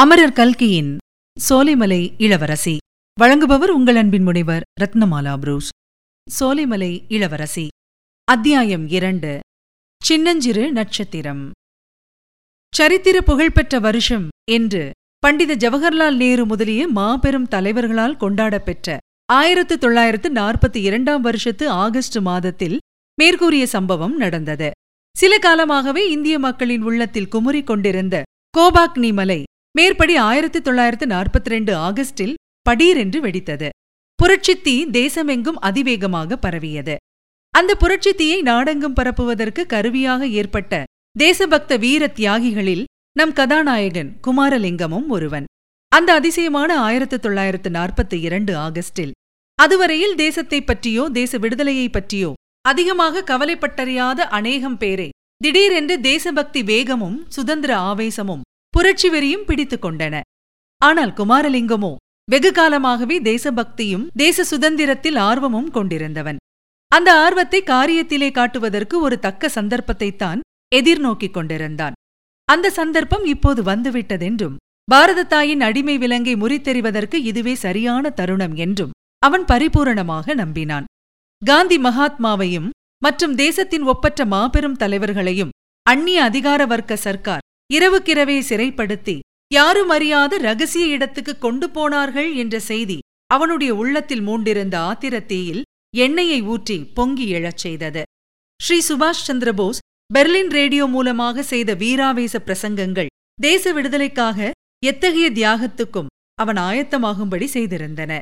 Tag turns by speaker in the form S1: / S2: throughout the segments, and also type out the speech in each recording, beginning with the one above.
S1: அமரர் கல்கியின் சோலைமலை இளவரசி. வழங்குபவர் உங்கள் அன்பின் முனைவர் ரத்னமாலா புரூஸ். சோலைமலை இளவரசி. அத்தியாயம் இரண்டு. சின்னஞ்சிறு நட்சத்திரம். சரித்திர புகழ்பெற்ற வருஷம் என்று பண்டித ஜவஹர்லால் நேரு முதலிய மாபெரும் தலைவர்களால் கொண்டாடப்பெற்ற ஆயிரத்து தொள்ளாயிரத்து நாற்பத்தி இரண்டாம் வருஷத்து ஆகஸ்ட் மாதத்தில் மேற்கூறிய சம்பவம் நடந்தது. சில காலமாகவே இந்திய மக்களின் உள்ளத்தில் குமுறிக் கொண்டிருந்த கோபாக்னி மலை மேற்படி ஆயிரத்தி தொள்ளாயிரத்து நாற்பத்தி ரெண்டு ஆகஸ்டில் படீரென்று வெடித்தது. புரட்சித் தீ தேசமெங்கும் அதிவேகமாக பரவியது. அந்த புரட்சித் தீயை நாடெங்கும் பரப்புவதற்கு கருவியாக ஏற்பட்ட தேசபக்த வீர தியாகிகளில் நம் கதாநாயகன் குமாரலிங்கமும் ஒருவன். அந்த அதிசயமான ஆயிரத்து தொள்ளாயிரத்து நாற்பத்தி இரண்டு ஆகஸ்டில் அதுவரையில் தேசத்தைப் பற்றியோ தேச விடுதலையைப் பற்றியோ அதிகமாக கவலைப்பட்டறியாத அநேகம் பேரை திடீரென்று தேசபக்தி வேகமும் சுதந்திர ஆவேசமும் புரட்சி வெறியும் பிடித்துக் கொண்டன. ஆனால் குமாரலிங்கமோ வெகு காலமாகவே தேசபக்தியும் தேச சுதந்திரத்தில் ஆர்வமும் கொண்டிருந்தவன். அந்த ஆர்வத்தை காரியத்திலே காட்டுவதற்கு ஒரு தக்க சந்தர்ப்பத்தைத்தான் எதிர்நோக்கிக் கொண்டிருந்தான். அந்த சந்தர்ப்பம் இப்போது வந்துவிட்டதென்றும் பாரத தாயின் அடிமை விலங்கை முறித்தெறிவதற்கு இதுவே சரியான தருணம் என்றும் அவன் பரிபூரணமாக நம்பினான். காந்தி மகாத்மாவையும் மற்றும் தேசத்தின் ஒப்பற்ற மாபெரும் தலைவர்களையும் அந்நிய அதிகார வர்க்க சர்க்கார் இரவுக்கிரவே சிறைப்படுத்தி யாரும் அறியாத ரகசிய இடத்துக்கு கொண்டு போனார்கள் என்ற செய்தி அவனுடைய உள்ளத்தில் மூண்டிருந்த ஆத்திரத்தீயில் எண்ணெயை ஊற்றி பொங்கி எழச் செய்தது. ஸ்ரீ சுபாஷ் சந்திரபோஸ் பெர்லின் ரேடியோ மூலமாக செய்த வீராவேச பிரசங்கங்கள் தேச விடுதலைக்காக எத்தகைய தியாகத்துக்கும் அவன் ஆயத்தமாகும்படி செய்திருந்தன.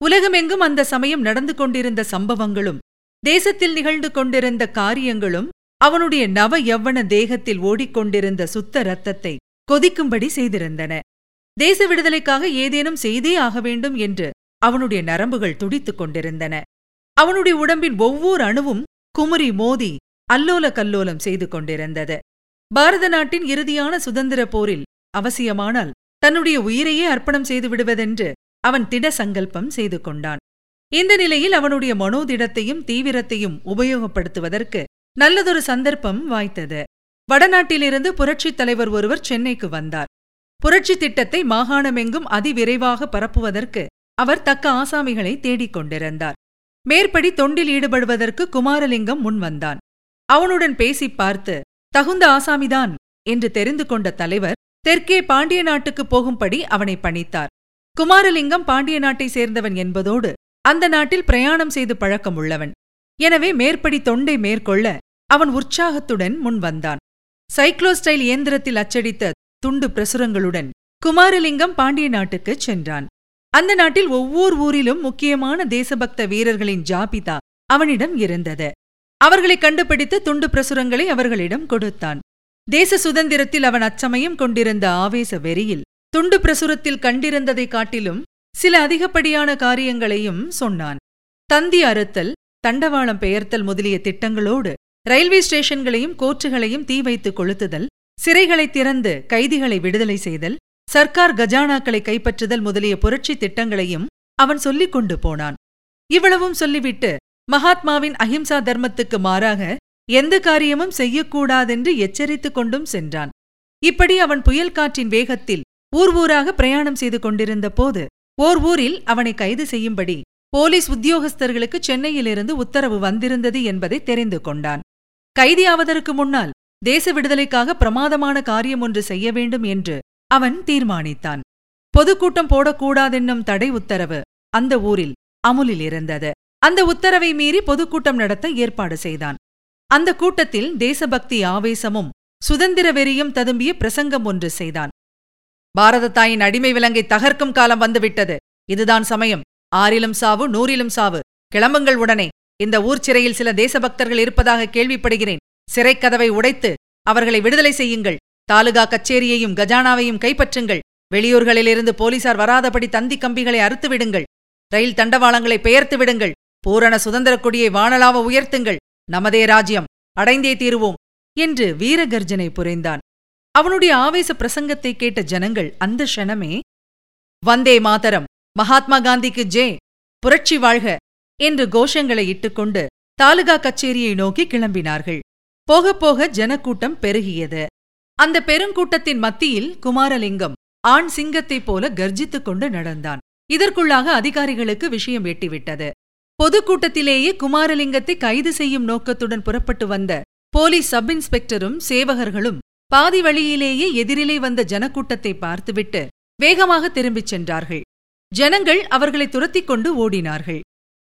S1: உலகமெங்கும் அந்த சமயம் நடந்து கொண்டிருந்த சம்பவங்களும் தேசத்தில் நிகழ்ந்து கொண்டிருந்த காரியங்களும் அவனுடைய நவ யவ்வன தேகத்தில் ஓடிக்கொண்டிருந்த சுத்த ரத்தத்தை கொதிக்கும்படி செய்திருந்தன. தேச விடுதலைக்காக ஏதேனும் செய்தே ஆக வேண்டும் என்று அவனுடைய நரம்புகள் துடித்துக் கொண்டிருந்தன. அவனுடைய உடம்பின் ஒவ்வொரு அணுவும் குமுறி மோதி அல்லோல கல்லோலம் செய்து கொண்டிருந்தது. பாரத நாட்டின் இறுதியான சுதந்திர போரில் அவசியமானால் தன்னுடைய உயிரையே அர்ப்பணம் செய்து விடுவதென்று அவன் திட சங்கல்பம் செய்து கொண்டான். இந்த நிலையில் அவனுடைய மனோதிடத்தையும் தீவிரத்தையும் உபயோகப்படுத்துவதற்கு நல்லதொரு சந்தர்ப்பம் வாய்த்தது. வடநாட்டிலிருந்து புரட்சித் தலைவர் ஒருவர் சென்னைக்கு வந்தார். புரட்சி திட்டத்தை மாகாணமெங்கும் அதிவிரைவாக பரப்புவதற்கு அவர் தக்க ஆசாமிகளை தேடிக் கொண்டிருந்தார். மேற்படி தொண்டில் ஈடுபடுவதற்கு குமாரலிங்கம் முன்வந்தான் அவனுடன் பேசிப் பார்த்து தகுந்த ஆசாமிதான் என்று தெரிந்து கொண்ட தலைவர் தெற்கே பாண்டிய நாட்டுக்கு போகும்படி அவனை பணித்தார். குமாரலிங்கம் பாண்டிய நாட்டை சேர்ந்தவன் என்பதோடு அந்த நாட்டில் பிரயாணம் செய்து பழக்கம் உள்ளவன். எனவே மேற்படி தொண்டை மேற்கொள்ள அவன் உற்சாகத்துடன் முன்வந்தான் சைக்ளோஸ்டைல் இயந்திரத்தில் அச்சடித்த துண்டு பிரசுரங்களுடன் குமாரலிங்கம் பாண்டிய நாட்டுக்குச் சென்றான். அந்த நாட்டில் ஒவ்வொரு ஊரிலும் முக்கியமான தேசபக்த வீரர்களின் ஜாபிதா அவனிடம் இருந்தது. அவர்களை கண்டுபிடித்து துண்டு பிரசுரங்களை அவர்களிடம் கொடுத்தான். தேச சுதந்திரத்தில் அவன் அச்சமயம் கொண்டிருந்த ஆவேச வெறியில் துண்டு பிரசுரத்தில் கண்டிருந்ததைக் காட்டிலும் சில அதிகப்படியான காரியங்களையும் சொன்னான். தந்தி அறுத்தல் தண்டவாளம் பெயர்த்தல் முதலிய திட்டங்களோடு ரயில்வே ஸ்டேஷன்களையும் கோர்ட்டுகளையும் தீ வைத்து கொளுத்துதல் சிறைகளை திறந்து கைதிகளை விடுதலை செய்தல் சர்க்கார் கஜானாக்களை கைப்பற்றுதல் முதலிய புரட்சி திட்டங்களையும் அவன் சொல்லிக் கொண்டு போனான். இவ்வளவும் சொல்லிவிட்டு மகாத்மாவின் அஹிம்சா தர்மத்துக்கு மாறாக எந்த காரியமும் செய்யக்கூடாதென்று எச்சரித்துக் கொண்டும் சென்றான். இப்படி அவன் புயல் காற்றின் வேகத்தில் ஊர் ஊராக பிரயாணம் செய்து கொண்டிருந்த போது ஓர் ஊரில் அவனை கைது செய்யும்படி போலீஸ் உத்தியோகஸ்தர்களுக்கு சென்னையிலிருந்து உத்தரவு வந்திருந்தது என்பதை தெரிந்து கொண்டான். கைதியாவதற்கு முன்னால் தேச விடுதலைக்காக பிரமாதமான காரியம் ஒன்று செய்ய வேண்டும் என்று அவன் தீர்மானித்தான். பொதுக்கூட்டம் போடக்கூடாதென்னும் தடை உத்தரவு அந்த ஊரில் அமுலில் இருந்தது. அந்த உத்தரவை மீறி பொதுக்கூட்டம் நடத்த ஏற்பாடு செய்தான். அந்த கூட்டத்தில் தேசபக்தி ஆவேசமும் சுதந்திர வெறியும் ததும்பிய பிரசங்கம் ஒன்று செய்தான். பாரத தாயின் அடிமை விலங்கை தகர்க்கும் காலம் வந்துவிட்டது. இதுதான் சமயம். ஆறிலும் சாவு நூறிலும் சாவு. கிளம்புங்கள் உடனே. இந்த ஊர் சிறையில் சில தேசபக்தர்கள் இருப்பதாக கேள்விப்படுகிறேன். சிறைக்கதவை உடைத்து அவர்களை விடுதலை செய்யுங்கள். தாலுகா கச்சேரியையும் கஜானாவையும் கைப்பற்றுங்கள். வெளியூர்களிலிருந்து போலீசார் வராதபடி தந்தி கம்பிகளை அறுத்து விடுங்கள். ரயில் தண்டவாளங்களை பெயர்த்து விடுங்கள். பூரண சுதந்திரக் கொடியை வானலாவ உயர்த்துங்கள். நமதே ராஜ்யம். அடைந்தே தீருவோம். என்று வீரகர்ஜனை புரிந்தான். அவனுடைய ஆவேச பிரசங்கத்தை கேட்ட ஜனங்கள் அந்த க்ஷணமே வந்தே மாதரம். மகாத்மா காந்திக்கு ஜே. புரட்சி வாழ்க. என்று கோஷங்களை இட்டுக்கொண்டு தாலுகா கச்சேரியை நோக்கி கிளம்பினார்கள். போகப் போக ஜனக்கூட்டம் பெருகியது. அந்த பெருங்கூட்டத்தின் மத்தியில் குமாரலிங்கம் ஆண் சிங்கத்தைப் போல கர்ஜித்துக் கொண்டு நடந்தான். இதற்குள்ளாக அதிகாரிகளுக்கு விஷயம் எட்டிவிட்டது. பொதுக்கூட்டத்திலேயே குமாரலிங்கத்தை கைது செய்யும் நோக்கத்துடன் புறப்பட்டு வந்த போலீஸ் சப் இன்ஸ்பெக்டரும் சேவகர்களும் பாதி வழியிலேயே எதிரிலே வந்த ஜனக்கூட்டத்தை பார்த்துவிட்டு வேகமாக திரும்பிச் சென்றார்கள். ஜனங்கள் அவர்களை துரத்திக் கொண்டு ஓடினார்கள்.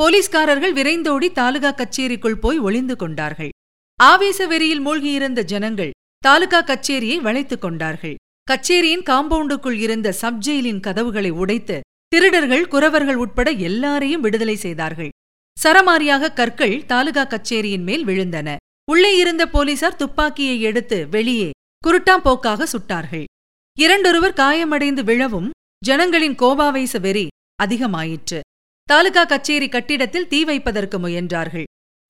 S1: போலீஸ்காரர்கள் விரைந்தோடி தாலுகா கச்சேரிக்குள் போய் ஒளிந்து கொண்டார்கள். ஆவேச வெறியில் மூழ்கியிருந்த ஜனங்கள் தாலுகா கச்சேரியை வளைத்துக் கொண்டார்கள். கச்சேரியின் காம்பவுண்டுக்குள் இருந்த சப் ஜெயிலின் கதவுகளை உடைத்து திருடர்கள் குறவர்கள் உட்பட எல்லாரையும் விடுதலை செய்தார்கள். சரமாரியாக கற்கள் தாலுகா கச்சேரியின் மேல் விழுந்தன. உள்ளே இருந்த போலீசார் துப்பாக்கியை எடுத்து வெளியே குருட்டாம்போக்காக சுட்டார்கள். இரண்டொருவர் காயமடைந்து விழவும் ஜனங்களின் கோபாவேச வெறி அதிகமாயிற்று. தாலுகா கச்சேரி கட்டிடத்தில் தீ வைப்பதற்கு முயன்றார்கள்.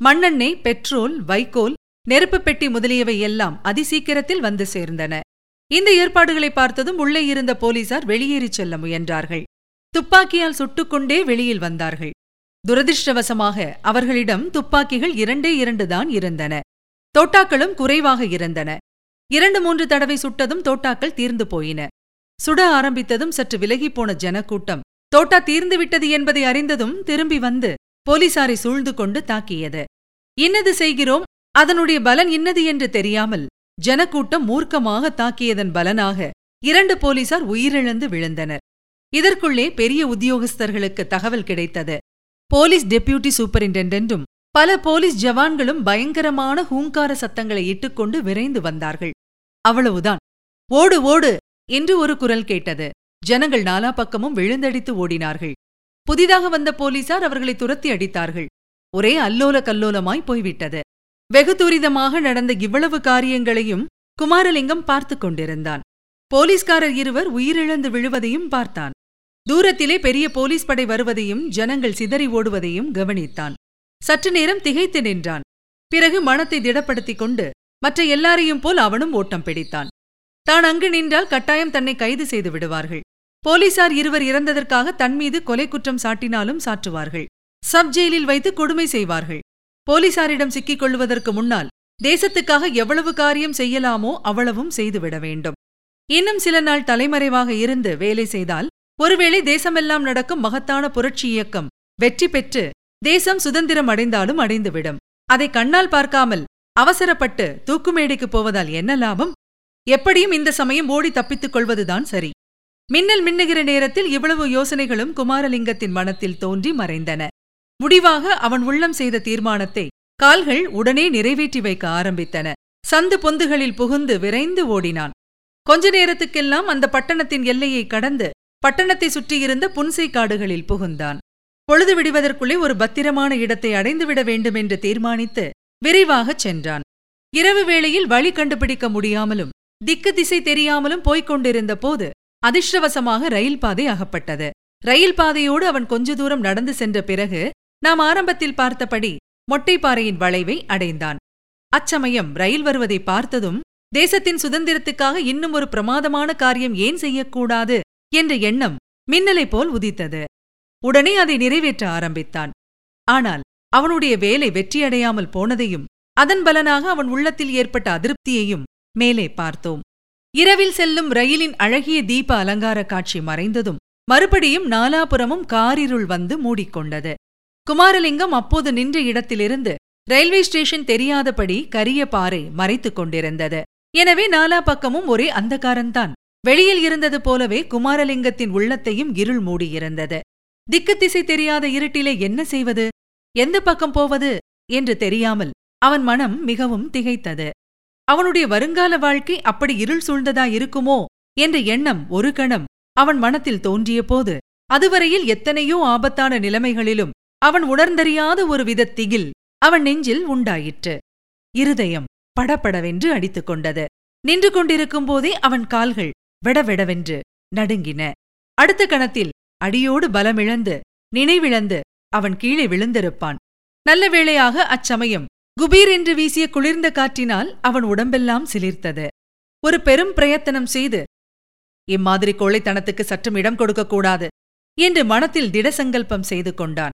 S1: மண்ணெண்ணெய் பெட்ரோல் வைக்கோல் நெருப்பு பெட்டி முதலியவை எல்லாம் அதிசீக்கிரத்தில் வந்து சேர்ந்தன. இந்த ஏற்பாடுகளை பார்த்ததும் உள்ளே இருந்த போலீசார் வெளியேறிச் செல்ல முயன்றார்கள். துப்பாக்கியால் சுட்டுக்கொண்டே வெளியில் வந்தார்கள். துரதிர்ஷ்டவசமாக அவர்களிடம் துப்பாக்கிகள் இரண்டே இரண்டுதான் இருந்தன. தோட்டாக்களும் குறைவாக இருந்தன. இரண்டு மூன்று தடவை சுட்டதும் தோட்டாக்கள் தீர்ந்து போயின. சுட ஆரம்பித்ததும் சற்று விலகிப்போன ஜனக்கூட்டம் தோட்டா தீர்ந்துவிட்டது என்பதை அறிந்ததும் திரும்பி வந்து போலீசாரை சூழ்ந்து கொண்டு தாக்கியது. இன்னது செய்கிறோம் அதனுடைய பலன் இன்னது என்று தெரியாமல் ஜனக்கூட்டம் மூர்க்கமாக தாக்கியதன் பலனாக இரண்டு போலீசார் உயிரிழந்து விழுந்தனர். இதற்குள்ளே பெரிய உத்தியோகஸ்தர்களுக்கு தகவல் கிடைத்தது. போலீஸ் டெப்யூட்டி சூப்பரிண்டென்டென்டும் பல போலீஸ் ஜவான்களும் பயங்கரமான ஹூங்கார சத்தங்களை இட்டுக்கொண்டு விரைந்து வந்தார்கள். அவ்வளவுதான். ஓடு ஓடு என்று ஒரு குரல் கேட்டது. ஜனங்கள் நாலா பக்கமும் விழுந்தடித்து ஓடினார்கள். புதிதாக வந்த போலீசார் அவர்களை துரத்தி அடித்தார்கள். ஒரே அல்லோல கல்லோலமாய் போய்விட்டது. வெகு துரிதமாக நடந்த இவ்வளவு காரியங்களையும் குமாரலிங்கம் பார்த்து கொண்டிருந்தான். போலீஸ்காரர் இருவர் உயிரிழந்து விழுவதையும் பார்த்தான். தூரத்திலே பெரிய போலீஸ் படை வருவதையும் ஜனங்கள் சிதறி ஓடுவதையும் கவனித்தான். சற்று நேரம் திகைத்து நின்றான். பிறகு மனத்தை திடப்படுத்திக் கொண்டு மற்ற எல்லாரையும் போல் அவனும் ஓட்டம் பிடித்தான். தான் அங்கு நின்றால் கட்டாயம் தன்னை கைது செய்து விடுவார்கள். போலீசார் இருவர் இறந்ததற்காக தன்மீது கொலை குற்றம் சாட்டினாலும் சாற்றுவார்கள். சப் ஜெயிலில் வைத்து கொடுமை செய்வார்கள். போலீசாரிடம் சிக்கிக் கொள்வதற்கு முன்னால் தேசத்துக்காக எவ்வளவு காரியம் செய்யலாமோ அவ்வளவும் செய்துவிட வேண்டும். இன்னும் சில நாள் தலைமறைவாக இருந்து வேலை செய்தால் ஒருவேளை தேசமெல்லாம் நடக்கும் மகத்தான புரட்சி இயக்கம் வெற்றி பெற்று தேசம் சுதந்திரம் அடைந்தாலும் அடைந்துவிடும். அதை கண்ணால் பார்க்காமல் அவசரப்பட்டு தூக்குமேடைக்கு போவதால் என்ன லாபம்? எப்படியும் இந்த சமயம் ஓடி தப்பித்துக் கொள்வதுதான் சரி. மின்னல் மின்னுகிற நேரத்தில் இவ்வளவு யோசனைகளும் குமாரலிங்கத்தின் மனத்தில் தோன்றி மறைந்தன. முடிவாக அவன் உள்ளம் செய்த தீர்மானத்தை கால்கள் உடனே நிறைவேற்றி வைக்க ஆரம்பித்தன. சந்து பொந்துகளில் புகுந்து விரைந்து ஓடினான். கொஞ்ச நேரத்துக்கெல்லாம் அந்த பட்டணத்தின் எல்லையை கடந்து பட்டணத்தை சுற்றியிருந்த புன்சை காடுகளில் புகுந்தான். பொழுது விடுவதற்குள்ளே ஒரு பத்திரமான இடத்தை அடைந்துவிட வேண்டுமென்று தீர்மானித்து விரைவாகச் சென்றான். இரவு வேளையில் வழி கண்டுபிடிக்க முடியாமலும் திக்கு திசை தெரியாமலும் போய்க் கொண்டிருந்த போது அதிர்ஷ்டவசமாக ரயில் பாதை அகப்பட்டது. ரயில் பாதையோடு அவன் கொஞ்ச தூரம் நடந்து சென்ற பிறகு நாம் ஆரம்பத்தில் பார்த்தபடி மொட்டைப்பாறையின் வளைவை அடைந்தான். அச்சமயம் ரயில் வருவதை பார்த்ததும் தேசத்தின் சுதந்திரத்துக்காக இன்னும் ஒரு பிரமாதமான காரியம் ஏன் செய்யக்கூடாது என்ற எண்ணம் மின்னலைப் போல் உதித்தது. உடனே அதை நிறைவேற்ற ஆரம்பித்தான். ஆனால் அவனுடைய வேலை வெற்றியடையாமல் போனதையும் அதன் பலனாக அவன் உள்ளத்தில் ஏற்பட்ட அதிருப்தியையும் மேலே பார்த்தோம். இரவில் செல்லும் ரயிலின் அழகிய தீப அலங்கார காட்சி மறைந்ததும் மறுபடியும் நாலாபுரமும் காரிருள் வந்து மூடிக்கொண்டது. குமாரலிங்கம் அப்போது நின்ற இடத்திலிருந்து ரயில்வே ஸ்டேஷன் தெரியாதபடி கரிய பாறை மறைத்துக் கொண்டிருந்தது. எனவே நாலா பக்கமும் ஒரே அந்தகாரந்தான் வெளியில் இருந்தது போலவே குமாரலிங்கத்தின் உள்ளத்தையும் இருள் மூடியிருந்தது. திக்கு திசை தெரியாத இருட்டிலே என்ன செய்வது? எந்த பக்கம் போவது? என்று தெரியாமல் அவன் மனம் மிகவும் திகைத்தது. அவனுடைய வருங்கால வாழ்க்கை அப்படி இருள் சூழ்ந்ததா இருக்குமோ என்ற எண்ணம் ஒரு கணம் அவன் மனத்தில் தோன்றியபோது அதுவரையில் எத்தனையோ ஆபத்தான நிலைமைகளிலும் அவன் உணர்ந்தறியாத ஒரு வித திகில் அவன் நெஞ்சில் உண்டாயிற்று. இருதயம் படபடவென்று அடித்துக் கொண்டது. நின்று கொண்டிருக்கும் போதே அவன் கால்கள் விடவிடவென்று நடுங்கின. அடுத்த கணத்தில் அடியோடு பலமிழந்து நினைவிழந்து அவன் கீழே விழுந்திருப்பான். நல்ல வேளையாக அச்சமயம் குபீர் என்று வீசிய குளிர்ந்த காற்றினால் அவன் உடம்பெல்லாம் சிலிர்த்தது. ஒரு பெரும் பிரயத்தனம் செய்து இம்மாதிரி கோழைத்தனத்துக்கு சற்றும் இடம் கொடுக்கக்கூடாது என்று மனத்தில் திடசங்கல்பம் செய்து கொண்டான்.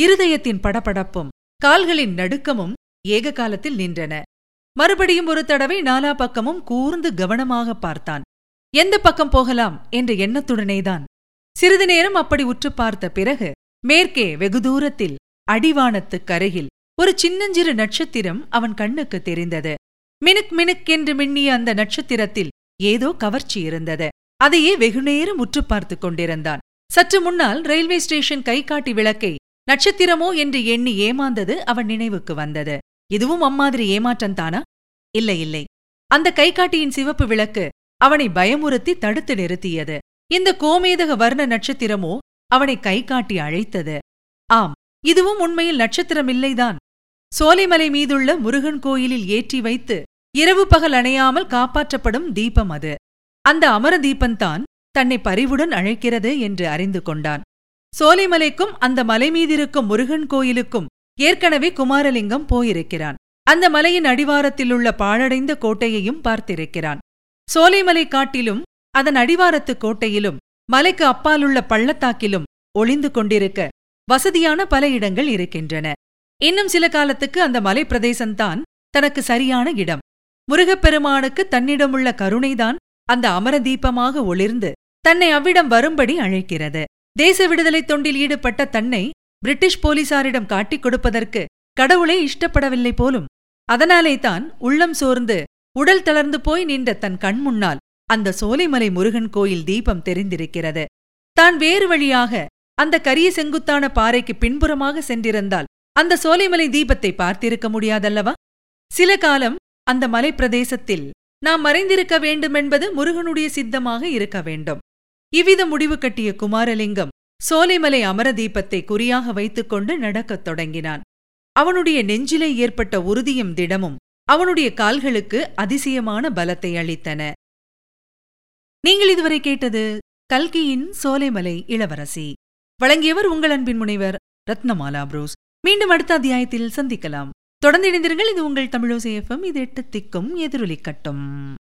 S1: இருதயத்தின் படபடப்பும் கால்களின் நடுக்கமும் ஏக காலத்தில் நின்றன. மறுபடியும் ஒரு தடவை நாலா பக்கமும் கூர்ந்து கவனமாக பார்த்தான். எந்த பக்கம் போகலாம்? என்ற எண்ணத்துடனேதான். சிறிது நேரம் அப்படி உற்று பார்த்த பிறகு மேற்கே வெகு தூரத்தில் அடிவானத்துக் கரையில் ஒரு சின்னஞ்சிறு நட்சத்திரம் அவன் கண்ணுக்கு தெரிந்தது. மினுக் மினுக் என்று மின்னிய அந்த நட்சத்திரத்தில் ஏதோ கவர்ச்சி இருந்தது. அதையே வெகுநேரம் உற்று பார்த்துக் கொண்டிருந்தான். சற்று முன்னால் ரயில்வே ஸ்டேஷன் கைகாட்டி விளக்கை நட்சத்திரமோ என்று எண்ணி ஏமாந்தது அவன் நினைவுக்கு வந்தது. இதுவும் அம்மாதிரி ஏமாற்றம்தானா இல்லை இல்லை. அந்த கைகாட்டியின் சிவப்பு விளக்கு அவனை பயமுறுத்தி தடுத்து நிறுத்தியது. இந்த கோமேதக வர்ண நட்சத்திரமோ அவனை கைகாட்டி அழைத்தது. ஆம் இதுவும் உண்மையில் நட்சத்திரமில்லைதான் சோலைமலை மீதுள்ள முருகன் கோயிலில் ஏற்றி வைத்து இரவு பகல் அணையாமல் காப்பாற்றப்படும் தீபம் அது. அந்த அமர தீபந்தான் தன்னை பரிவுடன் அழைக்கிறது என்று அறிந்து கொண்டான். சோலைமலைக்கும் அந்த மலை மீதிருக்கும் முருகன் கோயிலுக்கும் ஏற்கனவே குமாரலிங்கம் போயிருக்கிறான். அந்த மலையின் அடிவாரத்திலுள்ள பாழடைந்த கோட்டையையும் பார்த்திருக்கிறான். சோலைமலை காட்டிலும் அதன் அடிவாரத்து கோட்டையிலும் மலைக்கு அப்பாலுள்ள பள்ளத்தாக்கிலும் ஒளிந்து கொண்டிருக்க வசதியான பல இடங்கள் இருக்கின்றன. இன்னும் சில காலத்துக்கு அந்த மலை பிரதேசம்தான் தனக்கு சரியான இடம். முருகப்பெருமானுக்கு தன்னிடமுள்ள கருணைதான் அந்த அமர தீபமாக ஒளிர்ந்து தன்னை அவ்விடம் வரும்படி அழைக்கிறது. தேச விடுதலைத் தொண்டில் ஈடுபட்ட தன்னை பிரிட்டிஷ் போலீசாரிடம் காட்டிக் கொடுப்பதற்கு கடவுளே இஷ்டப்படவில்லை போலும் அதனாலே தான் உள்ளம் சோர்ந்து உடல் தளர்ந்து போய் நின்ற தன் கண் முன்னால் அந்த சோலைமலை முருகன் கோயில் தீபம் தெரிந்திருக்கிறது. தான் வேறு வழியாக அந்த கரிய செங்குத்தான பாறைக்கு பின்புறமாக சென்றிருந்தால் அந்த சோலைமலை தீபத்தை பார்த்திருக்க முடியாதல்லவா? சில காலம் அந்த மலைப்பிரதேசத்தில் நாம் மறைந்திருக்க வேண்டுமென்பது முருகனுடைய சித்தமாக இருக்க வேண்டும். இவ்வித முடிவு கட்டிய குமாரலிங்கம் சோலைமலை அமர தீபத்தை குறியாக வைத்துக்கொண்டு நடக்கத் தொடங்கினான். அவனுடைய நெஞ்சிலே ஏற்பட்ட உறுதியும் திடமும் அவனுடைய கால்களுக்கு அதிசயமான பலத்தை அளித்தன. நீங்கள் இதுவரை கேட்டது கல்கியின் சோலைமலை இளவரசி. வழங்கியவர் உங்கள் அன்பின் முனைவர் ரத்னமாலா புரூஸ். மீண்டும் அடுத்த அத்தியாயத்தில் சந்திக்கலாம். தொடர்ந்து இணைந்திருங்கள். இது உங்கள் தமிழோசேஃபம் இது எட்டு திக்கும் எதிரொலிக்கட்டும்